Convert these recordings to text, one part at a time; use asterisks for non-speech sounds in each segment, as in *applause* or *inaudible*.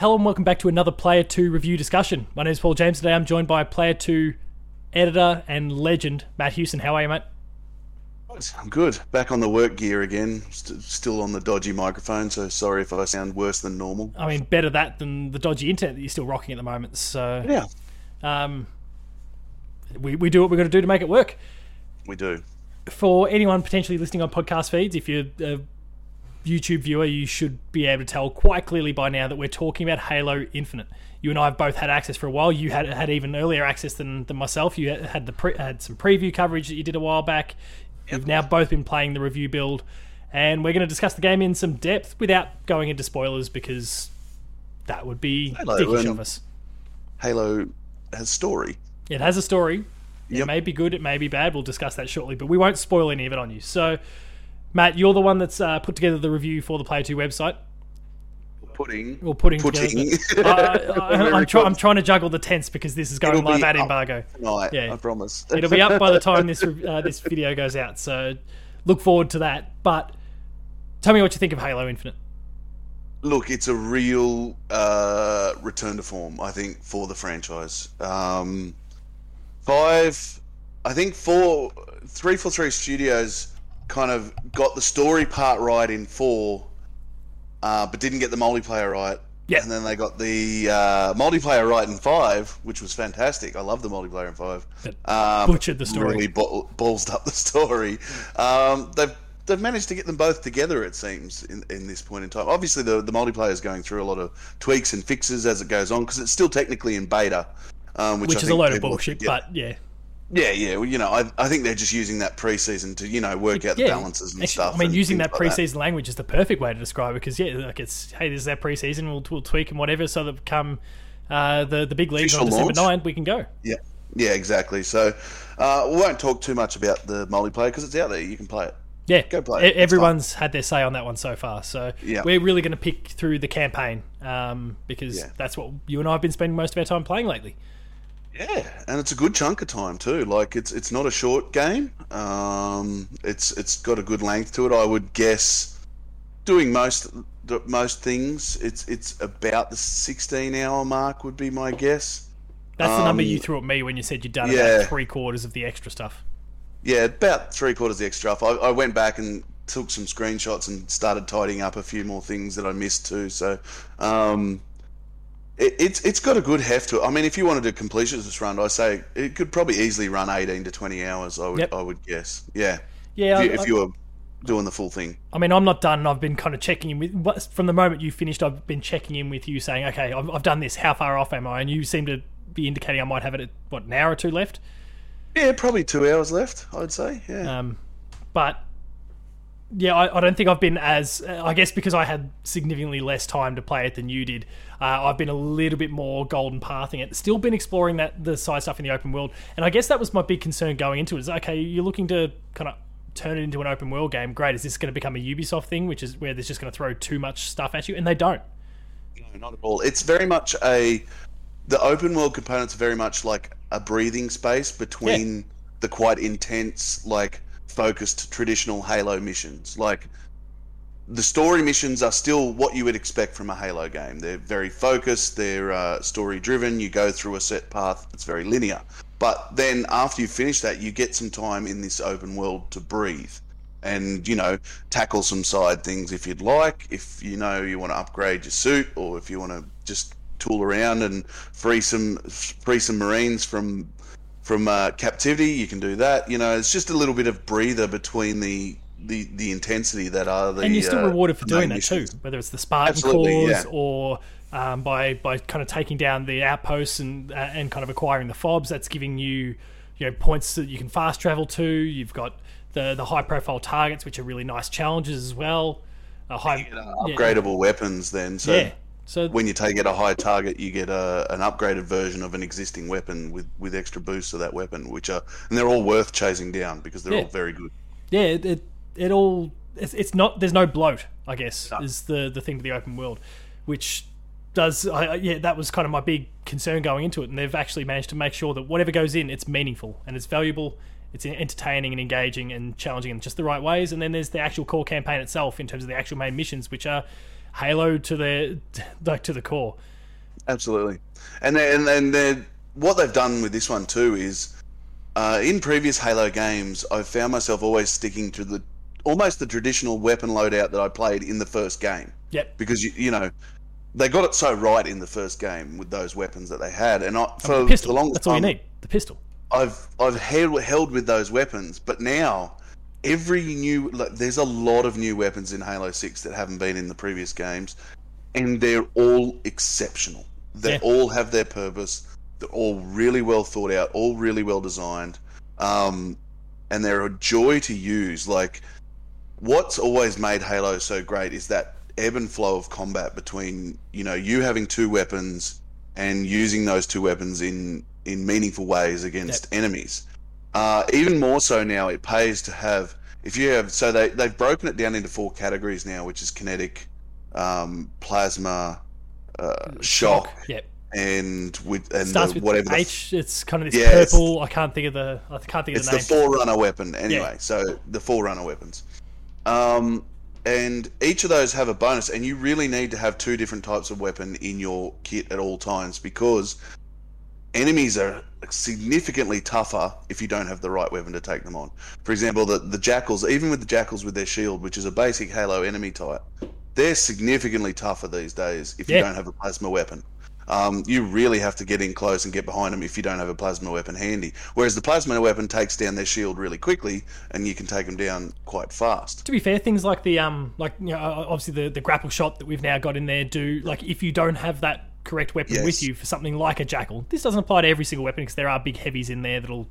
Hello and welcome back to another Player 2 review discussion. My name is Paul James. Today I'm joined by Player 2 editor and legend, Matt Houston. How are you, mate? I'm good. Back on the work gear again. St- still on the dodgy microphone, so sorry if I sound worse than normal. I mean, better that than the dodgy internet that you're still rocking at the moment. So, Yeah, um, we, we do what we're going to do to make it work. we do. For anyone potentially listening on podcast feeds, if you're a YouTube viewer, you should be able to tell quite clearly by now that we're talking about Halo Infinite. You and I have both had access for a while. You had had even earlier access than, than myself. You had the pre, had some preview coverage that you did a while back. We've now both been playing the review build, and we're going to discuss the game in some depth without going into spoilers because that would be Halo, dickish of us. Halo has story. It has a story. It may be good, it may be bad. We'll discuss that shortly, but we won't spoil any of it on you. So, Matt, you're the one that's uh, put together the review for the Player 2 website. Pudding. Or putting, Pudding. together. *laughs* Uh, I, I'm, try, I'm trying to juggle the tense because this is going It'll live at embargo. Tonight, Yeah. I promise. *laughs* It'll be up by the time this uh, this video goes out. So, look forward to that. But tell me what you think of Halo Infinite. Look, it's a real uh, return to form, I think, for the franchise. Um, five, I think four, three four three studios kind of got the story part right in four, uh, but didn't get the multiplayer right. Yeah. And then they got the uh, multiplayer right in five, which was fantastic. I love the multiplayer in five. Um, butchered the story. Really ball- ballsed up the story. Um, they've they've managed to get them both together. It seems in, in this point in time. Obviously, the the multiplayer is going through a lot of tweaks and fixes as it goes on because it's still technically in beta. Um, which Which is a load of bullshit, but yeah. Yeah, yeah. Well, you know, I, I think they're just using that preseason to you know work out the Yeah, balances and actually, stuff. I mean, using that like preseason language is the perfect way to describe it because yeah, like it's hey, this is our preseason. We'll, we'll tweak and whatever, so that come uh, the the big leagues on Official December launch. 9th, we can go. Yeah, yeah, exactly. So uh, we won't talk too much about the multiplayer because it's out there. You can play it. Yeah, Go play it. Everyone's had their say on that one so far, so Yeah. we're really going to pick through the campaign um, because Yeah. that's what you and I have been spending most of our time playing lately. Yeah, and it's a good chunk of time too. Like it's it's not a short game. Um, it's it's got a good length to it. I would guess doing most the- most things. It's it's about the sixteen hour mark would be my guess. That's the number Um, you threw at me when you said you'd done yeah. about three quarters of the extra stuff. Yeah, about three quarters of the extra. stuff. I, I went back and took some screenshots and started tidying up a few more things that I missed too. So, um, it, it's it's got a good heft to it. I mean, if you wanted to complete this run, I say it could probably easily run eighteen to twenty hours. I would Yep. I would guess. Yeah, Yeah, if you, I- if you were doing the full thing. I mean, I'm not done. I've been kind of checking in with from the moment you finished. I've been checking in with you, saying, "Okay, I've, I've done this. How far off am I?" And you seem to be indicating I might have it at what an hour or two left. Yeah, probably two hours left. I'd say. Yeah. Um, but yeah, I, I don't think I've been as. uh, I guess because I had significantly less time to play it than you did. Uh, I've been a little bit more golden pathing it. Still been exploring that the side stuff in the open world, and I guess that was my big concern going into it. Is okay, you're looking to kind of turn it into an open world game. Great, is this going to become a Ubisoft thing, which is where they're just going to throw too much stuff at you? And they don't. No, not at all. It's very much a the open world components are very much like a breathing space between the quite intense, like focused traditional Halo missions. Like the story missions are still what you would expect from a Halo game. They're very focused. They're uh, story driven. You go through a set path. It's very linear. But then after you finish that, you get some time in this open world to breathe and you know tackle some side things if you'd like if you know you want to upgrade your suit or if you want to just tool around and free some free some marines from from uh, captivity you can do that you know it's just a little bit of breather between the the, the intensity that are the and you're still uh, rewarded for doing that too, whether it's the Spartan Absolutely, cores yeah. or um, by by kind of taking down the outposts and uh, and kind of acquiring the fobs. That's giving you you know points that you can fast travel to. You've got the the high profile targets, which are really nice challenges as well. A high Uh, upgradable weapons then so yeah. So when you take it a high target, you get a, an upgraded version of an existing weapon with, with extra boosts of that weapon, which are and they're all worth chasing down because they're Yeah. all very good. yeah, it it, it all it's, it's not there's no bloat. I guess is the the thing to the open world, which does I, I- yeah that was kind of my big concern going into it, and they've actually managed to make sure that whatever goes in, it's meaningful and it's valuable. It's entertaining and engaging and challenging in just the right ways. And then there's the actual core campaign itself in terms of the actual main missions, which are Halo to their like to the core. Absolutely, and then, and then what they've done with this one too is, uh, in previous Halo games, I've found myself always sticking to the almost the traditional weapon loadout that I played in the first game. Yep. Because you you know they got it so right in the first game with those weapons that they had, and I, for I mean, the pistol. the longest That's all you need. The pistol. I've I've held, held with those weapons, but now every new like, there's a lot of new weapons in Halo Six that haven't been in the previous games, and they're all exceptional. They Yeah. all have their purpose. They're all really well thought out, all really well designed, um, and they're a joy to use. Like what's always made Halo so great is that ebb and flow of combat between you know you having two weapons and using those two weapons in in meaningful ways against enemies. Uh, even more so now, it pays to have if you have so they they've broken it down into four categories now, which is kinetic, um, plasma, uh, shock, Yep. and with and Starts the, with whatever the H. It's kind of this Yeah, purple. I can't think of the. I can't think of it's the the name. forerunner weapon anyway. So the forerunner weapons, um, and each of those have a bonus, and you really need to have two different types of weapon in your kit at all times because enemies are significantly tougher if you don't have the right weapon to take them on. For example, the the jackals, even with the jackals with their shield, which is a basic Halo enemy type, they're significantly tougher these days if you don't have a plasma weapon. Um, you really have to get in close and get behind them if you don't have a plasma weapon handy. Whereas the plasma weapon takes down their shield really quickly, and you can take them down quite fast. to be fair, things like the um, like you know, obviously the the grapple shot that we've now got in there do like if you don't have that correct weapon Yes. with you for something like a jackal, this doesn't apply to every single weapon because there are big heavies in there that'll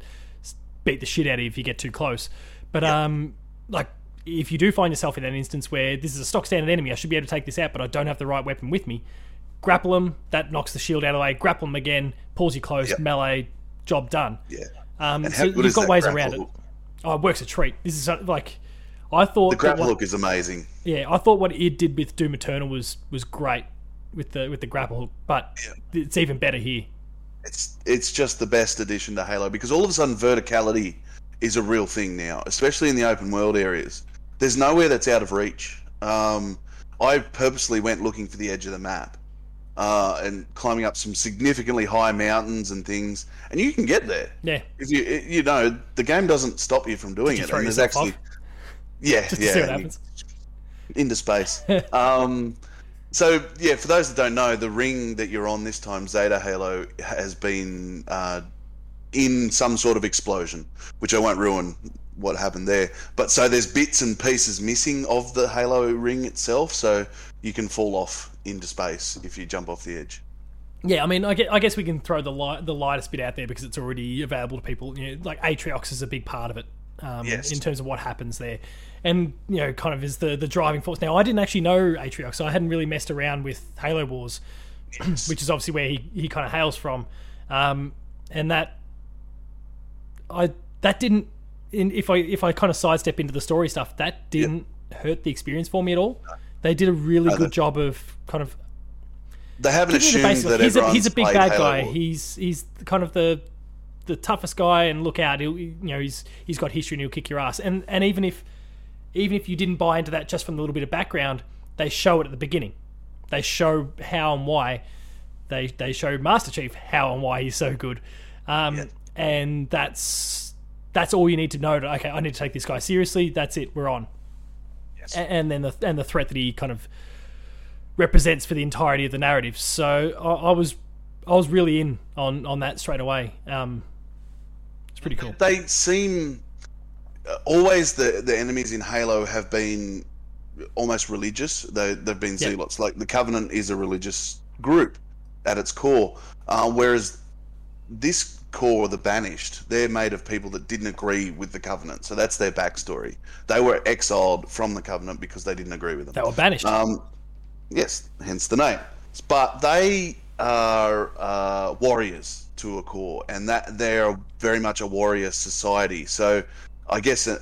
beat the shit out of you if you get too close. But um, like if you do find yourself in an instance where this is a stock standard enemy, I should be able to take this out, but I don't have the right weapon with me. Grapple them, that knocks the shield out of the way. Grapple them again, pulls you close, Yep. melee, job done. Yeah. Um, so you've got ways around it. Oh, it works a treat. This is like I thought The grapple what- hook is amazing. yeah, I thought what it did with Doom Eternal was was great with the with the grapple hook, but it's even better here. It's it's just the best addition to Halo because all of a sudden verticality is a real thing now, especially in the open world areas. There's nowhere that's out of reach. Um, I purposely went looking for the edge of the map uh, and climbing up some significantly high mountains and things, and you can get there. Yeah, If you you know the game doesn't stop you from doing *laughs* you it, and there's actually off? yeah yeah see what happens. into space. *laughs* um, so yeah, for those that don't know, the ring that you're on this time, Zeta Halo, has been uh, in some sort of explosion, which I won't ruin what happened there. But so there's bits and pieces missing of the Halo ring itself, so you can fall off into space if you jump off the edge. Yeah, I mean, I guess, we can throw the light, the lightest bit out there because it's already available to people. You know, like Atriox is a big part of it um, Yes. in terms of what happens there, and you know, kind of is the the driving force. Now, I didn't actually know Atriox, so I hadn't really messed around with Halo Wars, *clears throat* which is obviously where he, he kind of hails from, um, and that I that didn't. In, if I if I kind of sidestep into the story stuff, that didn't hurt the experience for me at all. They did a really good job of kind of They haven't assumed that he's a, he's a big bad Halo guy. Wars. He's he's kind of the the toughest guy, and look out, he'll, you know he's he's got history and he'll kick your ass. And and even if even if you didn't buy into that just from the little bit of background, they show it at the beginning. They show how and why. They they show Master Chief how and why he's so good, um, Yeah. and that's that's all you need to know. To, okay, I need to take this guy seriously. That's it. We're on. Yes. A- and then the and the threat that he kind of represents for the entirety of the narrative. So I, I was I was really in on on that straight away. Um, it's pretty cool. they seem uh, always the the enemies in Halo have been almost religious. They they've been Yeah. zealots. Like the Covenant is a religious group at its core, uh, whereas this core, the Banished, they're made of people that didn't agree with the Covenant. So that's their backstory. They were exiled from the Covenant because they didn't agree with them. They were banished. Um, yes, hence the name. But they are uh, warriors to a core, and that they're very much a warrior society. So I guess uh,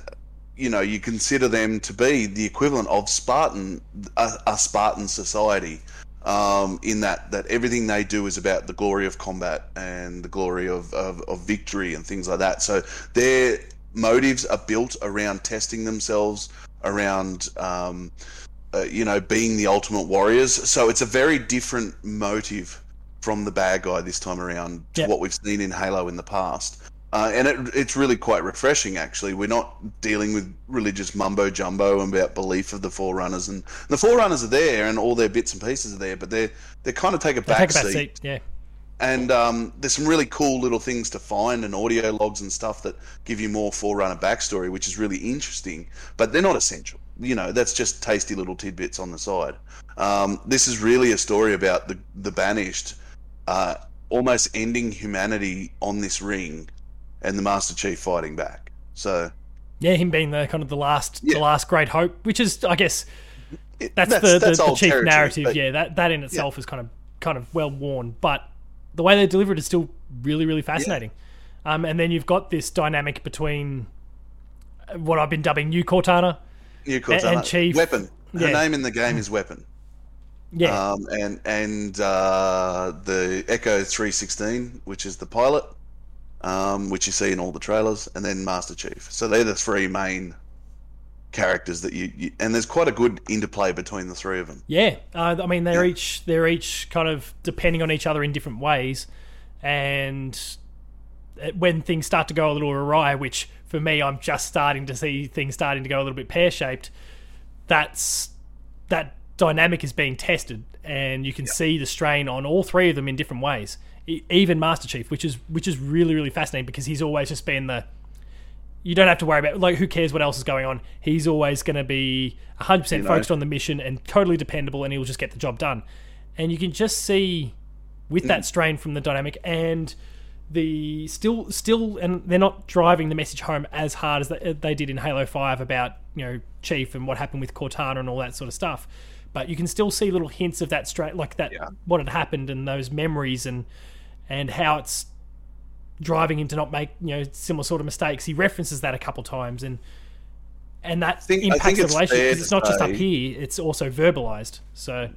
you know you consider them to be the equivalent of Spartan, a, a Spartan society. Um, in that, that everything they do is about the glory of combat and the glory of, of, of victory and things like that. So their motives are built around testing themselves, around um, uh, you know, being the ultimate warriors. So it's a very different motive from the bad guy this time around to Yep. what we've seen in Halo in the past. Uh, and it, it's really quite refreshing, actually. We're not dealing with religious mumbo jumbo about belief of the Forerunners, and the Forerunners are there, and all their bits and pieces are there, but they they kind of take a back take a back seat seat. Yeah. and um, there's some really cool little things to find and audio logs and stuff that give you more forerunner backstory which is really interesting but they're not essential you know that's just tasty little tidbits on the side um, this is really a story about the, the banished uh, almost ending humanity on this ring and the master chief fighting back so Yeah, him being the kind of the last Yeah. the last great hope, which is I guess it- that's, the, the, the chief narrative. yeah, that that in itself is kind of kind of well worn, but the way they deliver it is still really really fascinating. Um, and then you've got this dynamic between what I've been dubbing New Cortana. New Cortana, and. Chief- weapon her yeah. name in the game is weapon Yeah, um, and and uh, the Echo 316, which is the pilot, um, which you see in all the trailers, and then Master Chief. So they're the three main characters that you, you and there's quite a good interplay between the three of them. yeah. Uh, I mean, they're each they're each kind of depending on each other in different ways, and uh, when things start to go a little awry, which for me, I'm just starting to see things starting to go a little bit pear shaped. That's that dynamic is being tested, and you can see the strain on all three of them in different ways. Even Master Chief, which is which is really really fascinating because he's always just been the you don't have to worry about like who cares what else is going on. He's always going to be 100% You know. focused on the mission and totally dependable, and he'll just get the job done. And you can just see with Mm. that strain from the dynamic and the still still and they're not driving the message home as hard as they, they did in Halo 5 about you know Chief and what happened with Cortana and all that sort of stuff but you can still see little hints of that straight like that Yeah. what had happened and those memories and and how it's driving him to not make you know similar sort of mistakes he references that a couple times and and that think- impacts the relationship because it's not just up here it's also verbalized so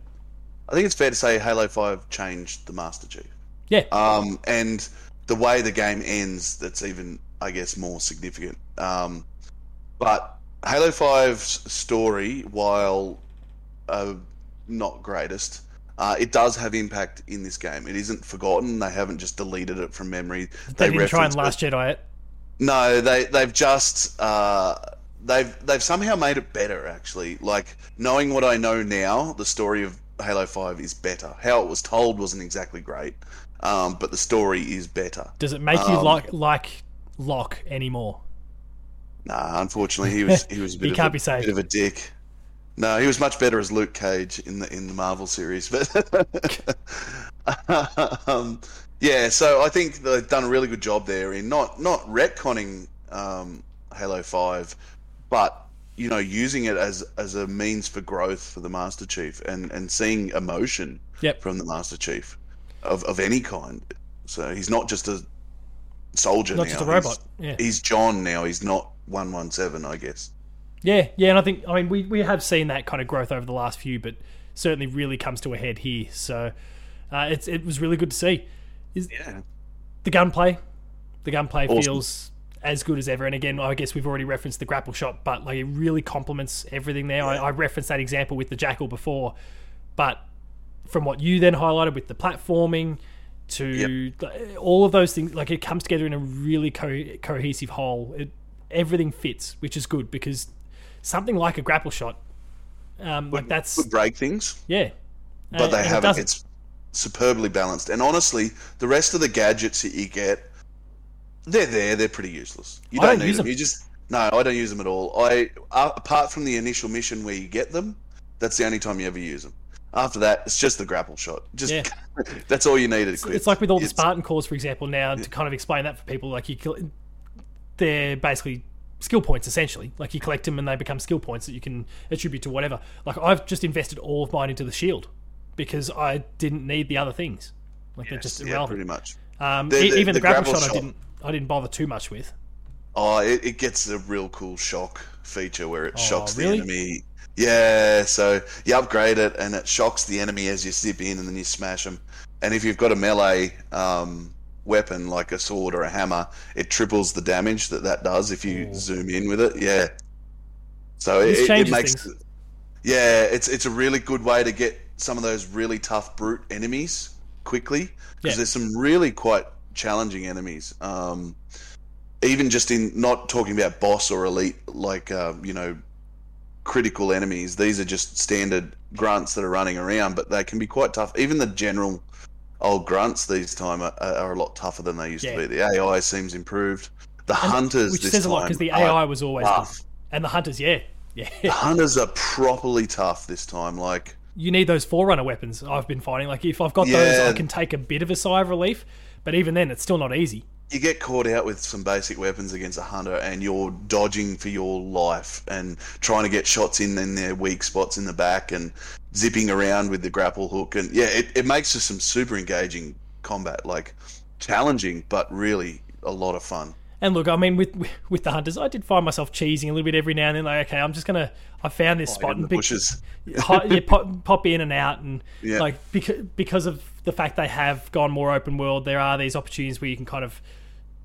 I think it's fair to say Halo 5 changed the Master Chief. yeah Um, and the way the game ends, that's even, I guess, more significant. Um, but Halo 5's story, while uh, not greatest, uh, it does have impact in this game. It isn't forgotten. They haven't just deleted it from memory. they, didn't try and it. last Jedi it No, they they've just uh, they've they've somehow made it better. Actually, like knowing what I know now, the story of Halo Five is better. How it was told wasn't exactly great, um, but the story is better. does it make you Um, like like Locke anymore Nah, unfortunately, he was he was a *laughs* bit, He of, can't a, be saved. bit of a dick. No, he was much better as Luke Cage in the in the Marvel series, but *laughs* um, yeah. So I think they've done a really good job there in not not retconning um, Halo Five, but you know using it as as a means for growth for the Master Chief and and seeing emotion Yep. from the Master Chief of of any kind. So he's not just a soldier not now. just a He's- robot yeah he's John now. He's not one one seven, I guess. Yeah, yeah, and I think I mean we, we have seen that kind of growth over the last few, but certainly really comes to a head here. So uh, it's it was really good to see. Is Yeah, the gunplay, the gunplay Awesome. feels as good as ever. And again, I guess we've already referenced the grapple shot, but like it really complements everything there. I, I referenced that example with the jackal before, but from what you then highlighted with the platforming to all of those things, like it comes together in a really co- cohesive whole. It, everything fits, which is good because something like a grapple shot, um, like that's would break things, yeah, but And- they and it haven't. It's superbly balanced. And honestly, the rest of the gadgets that you get, they're there. They're pretty useless. You don't, don't need use them. them. You just no. I don't use them at all. I uh, apart from the initial mission where you get them, that's the only time you ever use them. After that, it's just the grapple shot. Just Yeah. *laughs* that's all you need It's, it's like with all the It's- Spartan cores, for example. Now to kind of explain that for people, like you, they're basically skill points essentially. Like you collect them and they become skill points that you can attribute to whatever. Like I've just invested all of mine into the shield because I didn't need the other things. Like they're just yeah, pretty much. Um, The- the- even the, the grapple, grapple shot, I didn't. I didn't bother too much with. Oh, it, it gets a real cool shock feature where it shocks really? the enemy. Yeah, so you upgrade it and it shocks the enemy as you zip in and then you smash them. And if you've got a melee um, weapon like a sword or a hammer, it triples the damage that that does if you Ooh. zoom in with it. Yeah. So it, it makes things. Yeah, it's it's a really good way to get some of those really tough brute enemies quickly because Yeah. there's some really quite challenging enemies. Um, even just in not talking about boss or elite, like uh, you know, critical enemies. These are just standard grunts that are running around, but they can be quite tough. Even the general old grunts these time are, are a lot tougher than they used Yeah. to be. The AI seems improved. The hunters, Which this says a lot because the AI was always tough. good. And the hunters, yeah. Yeah. The hunters are properly tough this time. Like, you need those forerunner weapons. I've been fighting. like if I've got those, I can take a bit of a sigh of relief. But even then, it's still not easy. You get caught out with some basic weapons against a hunter, and you're dodging for your life and trying to get shots in in their weak spots in the back and zipping around with the grapple hook. And yeah, it, it makes for some super engaging combat. Like, challenging, but really a lot of fun. And look, I mean, with with the hunters, I did find myself cheesing a little bit every now and then. Like, okay, I'm just gonna. I found this oh, spot in the and pick- bushes. *laughs* yeah, pop, pop in and out, and Yeah. like because because of the fact they have gone more open world, there are these opportunities where you can kind of,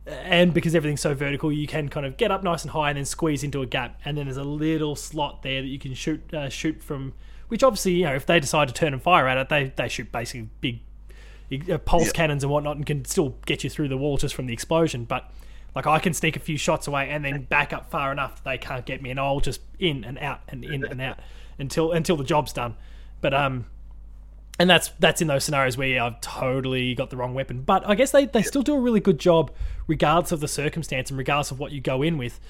and because everything's so vertical, you can kind of get up nice and high and then squeeze into a gap, and then there's a little slot there that you can shoot uh, shoot from. Which obviously, you know, if they decide to turn and fire at it, they they shoot basically big uh, pulse Yeah. cannons and whatnot, and can still get you through the wall just from the explosion. But like I can sneak a few shots away and then back up far enough that they can't get me, and I'll just in and out and in and out until until the job's done. But um, and that's that's in those scenarios where yeah, I've totally got the wrong weapon. But I guess they they still do a really good job, regardless of the circumstance and regardless of what you go in with.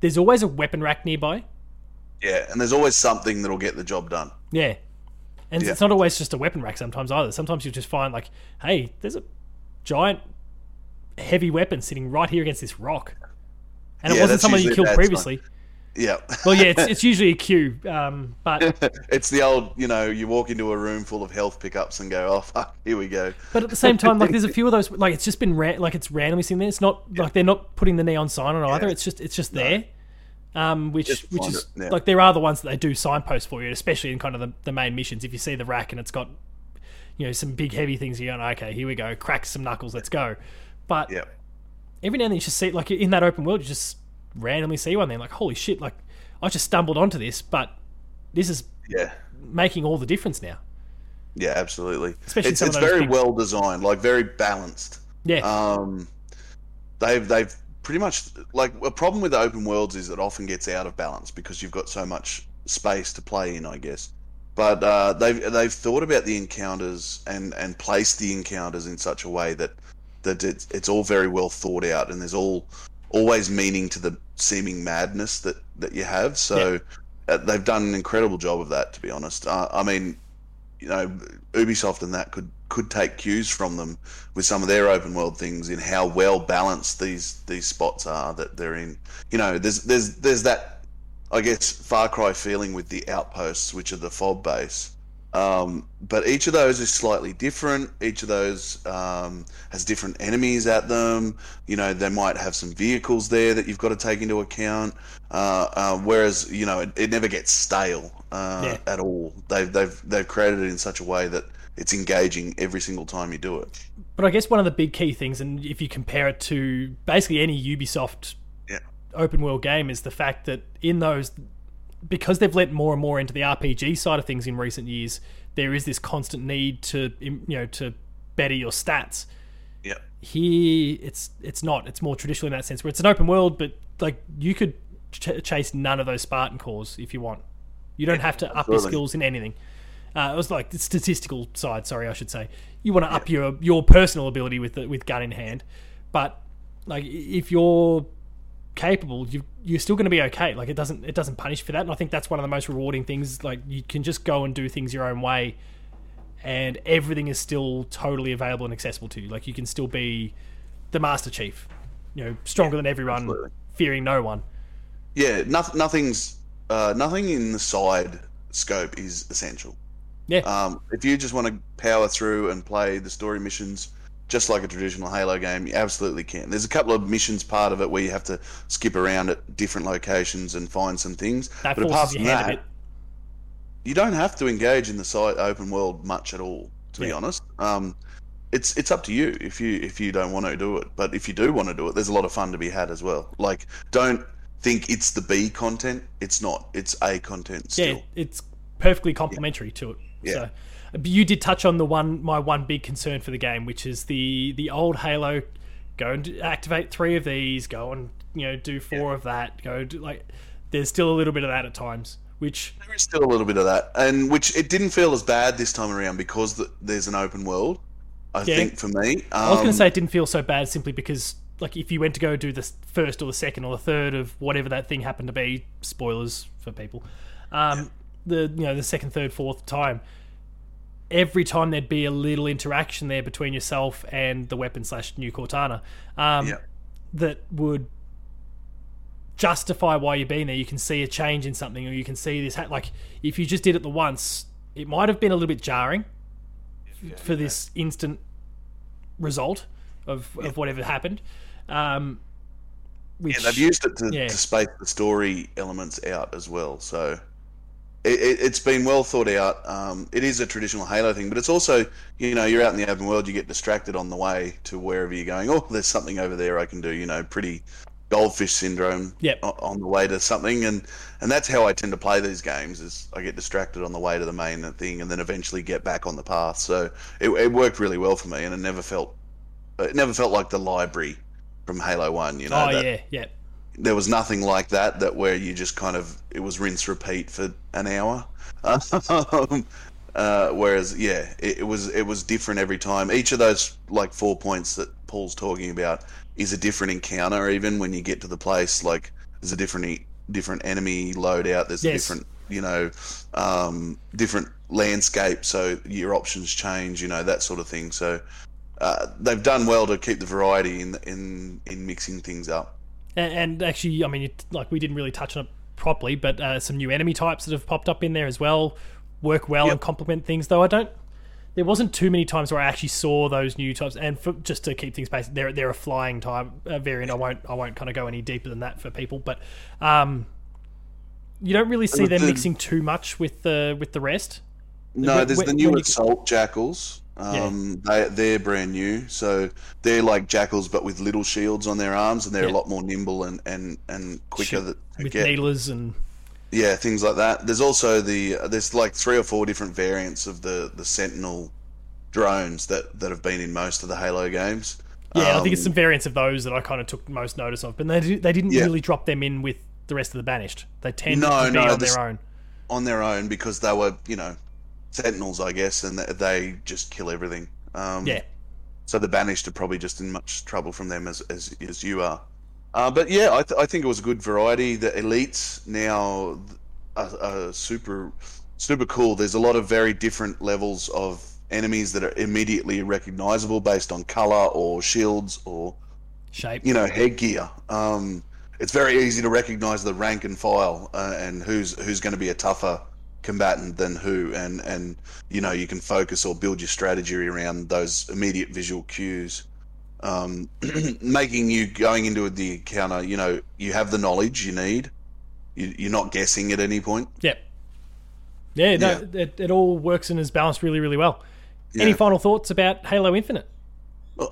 There's always a weapon rack nearby. Yeah, and there's always something that'll get the job done. Yeah. And Yeah. it's not always just a weapon rack sometimes either. Sometimes you'll just find like, hey, there's a giant heavy weapon sitting right here against this rock. And it Yeah, wasn't someone you killed previously. Yeah. *laughs* Well, yeah, it's, it's usually a queue. Um, but *laughs* it's the old, you know, you walk into a room full of health pickups and go, oh, fuck, here we go. but at the same time, like there's a *laughs* few of those. Like it's just been ra- like it's randomly sitting there. It's not like they're not putting the neon sign on either. Yeah. It's just it's just there. Um, which which is it, yeah. like there are the ones that they do signpost for you, especially in kind of the, the main missions. If you see the rack and it's got you know some big heavy things, you're going, okay, here we go, crack some knuckles, let's go. But Yeah. every now and then you just see like in that open world, you just randomly see one. Then like holy shit, like I just stumbled onto this, but this is Yeah. making all the difference now. Yeah, absolutely. Especially it's it's very big- well designed, like very balanced. Yeah, Um, they've they've pretty much like a problem with the open worlds is it often gets out of balance because you've got so much space to play in, I guess. But uh, they've they've thought about the encounters and and placed the encounters in such a way that that it's it's all very well thought out and there's all always meaning to the seeming madness that that you have. So uh, they've done an incredible job of that, to be honest. Uh, I mean, you know, Ubisoft and that could could take cues from them with some of their open world things in how well balanced these these spots are that they're in. You know, there's there's there's that I guess Far Cry feeling with the outposts, which are the fob base. Um, but each of those is slightly different. Each of those um, has different enemies at them. You know, they might have some vehicles there that you've got to take into account. Uh, uh, whereas, you know, it, it never gets stale uh, Yeah. at all. They've, they've, they've created it in such a way that it's engaging every single time you do it. But I guess one of the big key things, and if you compare it to basically any Ubisoft Yeah. open world game, is the fact that in those, because they've let more and more into the RPG side of things in recent years, there is this constant need to you know to better your stats. Yeah. Here, it's it's not. It's more traditional in that sense, where it's an open world, but like you could ch- chase none of those Spartan cores if you want. You don't have to up your skills in anything. Uh, it was like the statistical side. Sorry, I should say. You want to up your your personal ability with the, with gun in hand, but like if you're capable, you you're still going to be okay. Like it doesn't it doesn't punish for that, and I think that's one of the most rewarding things. Like you can just go and do things your own way, and everything is still totally available and accessible to you. Like you can still be the Master Chief, you know, stronger than everyone, absolutely. fearing no one. Yeah, nothing, nothing's, uh, nothing in the side scope is essential. Yeah. Um, if you just want to power through and play the story missions just like a traditional Halo game, you absolutely can. There's a couple of missions part of it where you have to skip around at different locations and find some things. That but apart from your hand a that, you don't have to engage in the side open world much at all. To be honest, um, it's it's up to you if you if you don't want to do it. But if you do want to do it, there's a lot of fun to be had as well. Like don't think it's the B content. It's not. It's A content still. Yeah, it's perfectly complementary to it. Yeah. So, you did touch on the one my one big concern for the game, which is the the old Halo. Go and activate three of these. Go and you know do four of that. Go do, like. There's still a little bit of that at times, which There is still a little bit of that, and which it didn't feel as bad this time around because the, there's an open world. I Yeah. think for me, um, I was going to say it didn't feel so bad simply because, like, if you went to go do the first or the second or the third of whatever that thing happened to be, spoilers for people, um, the you know the second, third, fourth time, every time there'd be a little interaction there between yourself and the weapon slash new Cortana, um, Yeah. that would justify why you're being there. You can see a change in something, or you can see this. Ha- like, if you just did it the once, it might have been a little bit jarring for this instant result of, of whatever happened. Um, which, Yeah, they've used it to, Yeah. to space the story elements out as well. So it, it's been well thought out. Um, it is a traditional Halo thing, but it's also, you know, you're out in the open world, you get distracted on the way to wherever you're going. Oh, there's something over there I can do. You know, pretty goldfish syndrome Yep. on the way to something, and and that's how I tend to play these games. Is I get distracted on the way to the main thing, and then eventually get back on the path. So it, it worked really well for me, and it never felt it never felt like the library from Halo One. You know, oh that- yeah, yeah, there was nothing like that that where you just kind of it was rinse repeat for an hour. Um, uh, whereas yeah it, it was it was different every time. Each of those like four points that paul's talking about is a different encounter even when you get to the place like there's a different different enemy loadout there's a different you know um, different landscape so your options change you know that sort of thing. So uh, they've done well to keep the variety in in in mixing things up and, and actually, I mean, it, like we didn't really touch on it properly, but uh, some new enemy types that have popped up in there as well work well Yep. and complement things. Though I don't, there wasn't too many times where I actually saw those new types. And for, just to keep things basic, they're they're a flying type uh, variant. I won't I won't kind of go any deeper than that for people, but um, you don't really see them the- mixing too much with the with the rest. No, there's when- the new assault jackals. Um, they they're brand new, so they're like jackals but with little shields on their arms, and they're Yeah. a lot more nimble and and and quicker Shoot that to with get. needlers and Yeah, things like that. There's also the there's like three or four different variants of the the Sentinel drones that that have been in most of the Halo games. yeah, I think it's Um, some variants of those that I kind of took most notice of. But they they didn't Yeah. really drop them in with the rest of the banished. They tend No, to be no, on this- their own. on their own because they were you know Sentinels, I guess, and they, just kill everything. Um, Yeah. So the banished are probably just in much trouble from them as as, as you are. Uh, but yeah, I, th- I think it was a good variety. The elites now are, are super super cool. There's a lot of very different levels of enemies that are immediately recognizable based on color or shields or Shape. you know headgear. Um, it's very easy to recognize the rank and file uh, and who's who's going to be a tougher combatant than who, and and you know you can focus or build your strategy around those immediate visual cues. Um, *clears throat* making you going into the encounter, you know, you have the knowledge you need. You, you're not guessing at any point. Yep. Yeah, no, It, it all works and is balanced really, really well. Any final thoughts about Halo Infinite?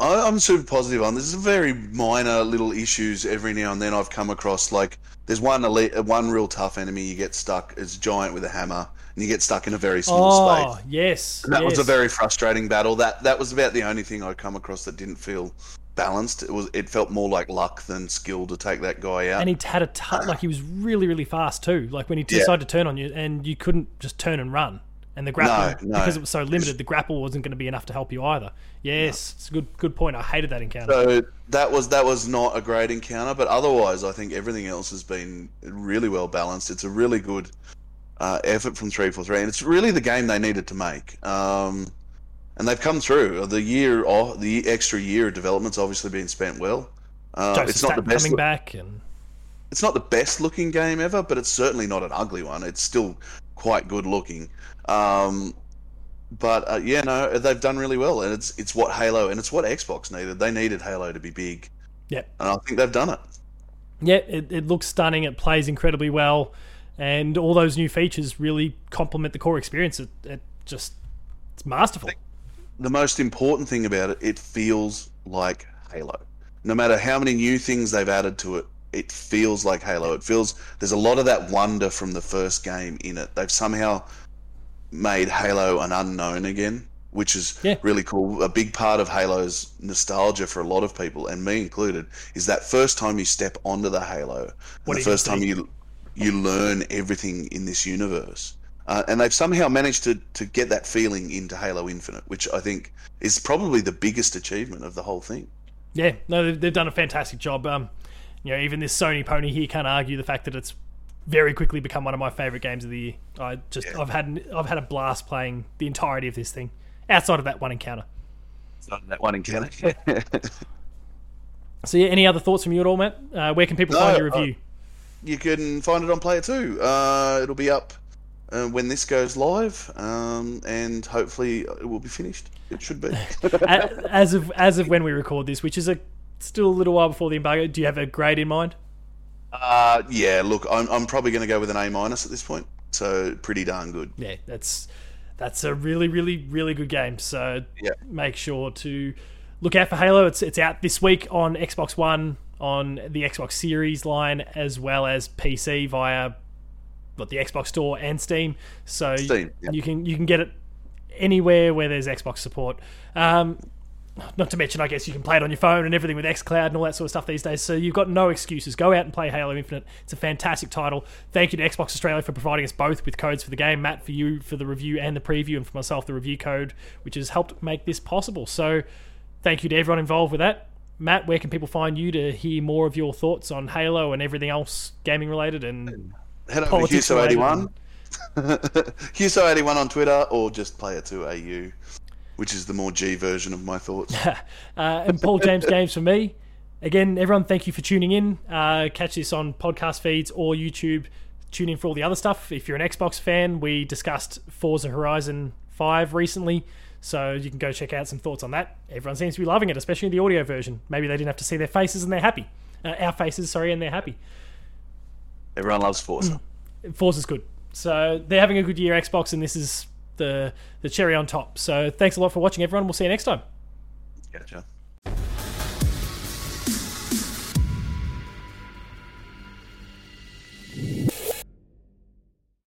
I, I'm super positive on this. Is very minor little issues every now and then I've come across. Like there's one elite, one real tough enemy you get stuck. It's a giant with a hammer, and you get stuck in a very small Oh, space. yes. And that was a very frustrating battle. That that was about the only thing I'd come across that didn't feel balanced. It was it felt more like luck than skill to take that guy out. And he had a like he was really, really fast too. Like when he Yeah. decided to turn on you, and you couldn't just turn and run. And the grapple, No, no. because it was so limited, the grapple wasn't going to be enough to help you either. Yes, it's a good, good point. I hated that encounter. So that was that was not a great encounter, but otherwise, I think everything else has been really well balanced. It's a really good uh, effort from three four three, and it's really the game they needed to make. Um, and they've come through. The year, oh, the extra year of development's obviously been spent well. Uh, it's not the best. coming look- back, and it's not the best looking game ever, but it's certainly not an ugly one. It's still quite good looking. Um, but uh, yeah, no, they've done really well, and it's it's what Halo and it's what Xbox needed. They needed Halo to be big, yep, and I think they've done it. yeah, it, it looks stunning. It plays incredibly well, and all those new features really complement the core experience. It, it just it's masterful. The most important thing about it, it feels like Halo. No matter how many new things they've added to it, it feels like Halo. It feels there's a lot of that wonder from the first game in it. They've somehow made Halo an unknown again, which is Yeah. really cool. A big part of Halo's nostalgia for a lot of people, and me included, is that first time you step onto the Halo, and the first see? time you you learn everything in this universe. Uh, and they've somehow managed to, to get that feeling into Halo Infinite, which I think is probably the biggest achievement of the whole thing. Yeah, no, they've, they've done a fantastic job. Um, you know, even this Sony pony here can't argue the fact that it's very quickly become one of my favorite games of the year. I just, Yeah. I've had, I've had a blast playing the entirety of this thing, outside of that one encounter. That one encounter. *laughs* So, yeah, any other thoughts from you at all, Matt? Uh, where can people No, find your uh, review? you can find it on Player 2. Uh, it'll be up uh, when this goes live, um, and hopefully it will be finished. It should be. *laughs* As of as of when we record this, which is a still a little while before the embargo. Do you have a grade in mind? uh, yeah, look, I'm, I'm probably going to go with an A minus at this point, so pretty darn good. Yeah, that's that's a really, really, really good game. So Yeah. make sure to look out for Halo. It's it's out this week on Xbox One, on the Xbox Series line, as well as PC via what the Xbox Store and Steam. So Steam, yeah. you can you can get it anywhere where there's Xbox support. Um, not to mention, I guess you can play it on your phone and everything with XCloud and all that sort of stuff these days. So you've got no excuses. Go out and play Halo Infinite. It's a fantastic title. Thank you to Xbox Australia for providing us both with codes for the game. Matt, for you for the review and the preview, and for myself, the review code, which has helped make this possible. So thank you to everyone involved with that. Matt, where can people find you to hear more of your thoughts on Halo and everything else gaming related and Head over to Politics Huso81. *laughs* Huso81 on Twitter, or just Player 2 AU, which is the more G version of my thoughts. *laughs* uh, and Paul James *laughs* Games for me. Again, everyone, thank you for tuning in. Uh, catch this on podcast feeds or YouTube. Tune in for all the other stuff. If you're an Xbox fan, we discussed Forza Horizon 5 recently, so you can go check out some thoughts on that. Everyone seems to be loving it, especially the audio version. Maybe they didn't have to see their faces and they're happy. Uh, our faces, sorry, and they're happy. Everyone loves Forza. Forza's good. So they're having a good year, Xbox, and this is the the cherry on top. So thanks a lot for watching, everyone. We'll see you next time. Gotcha.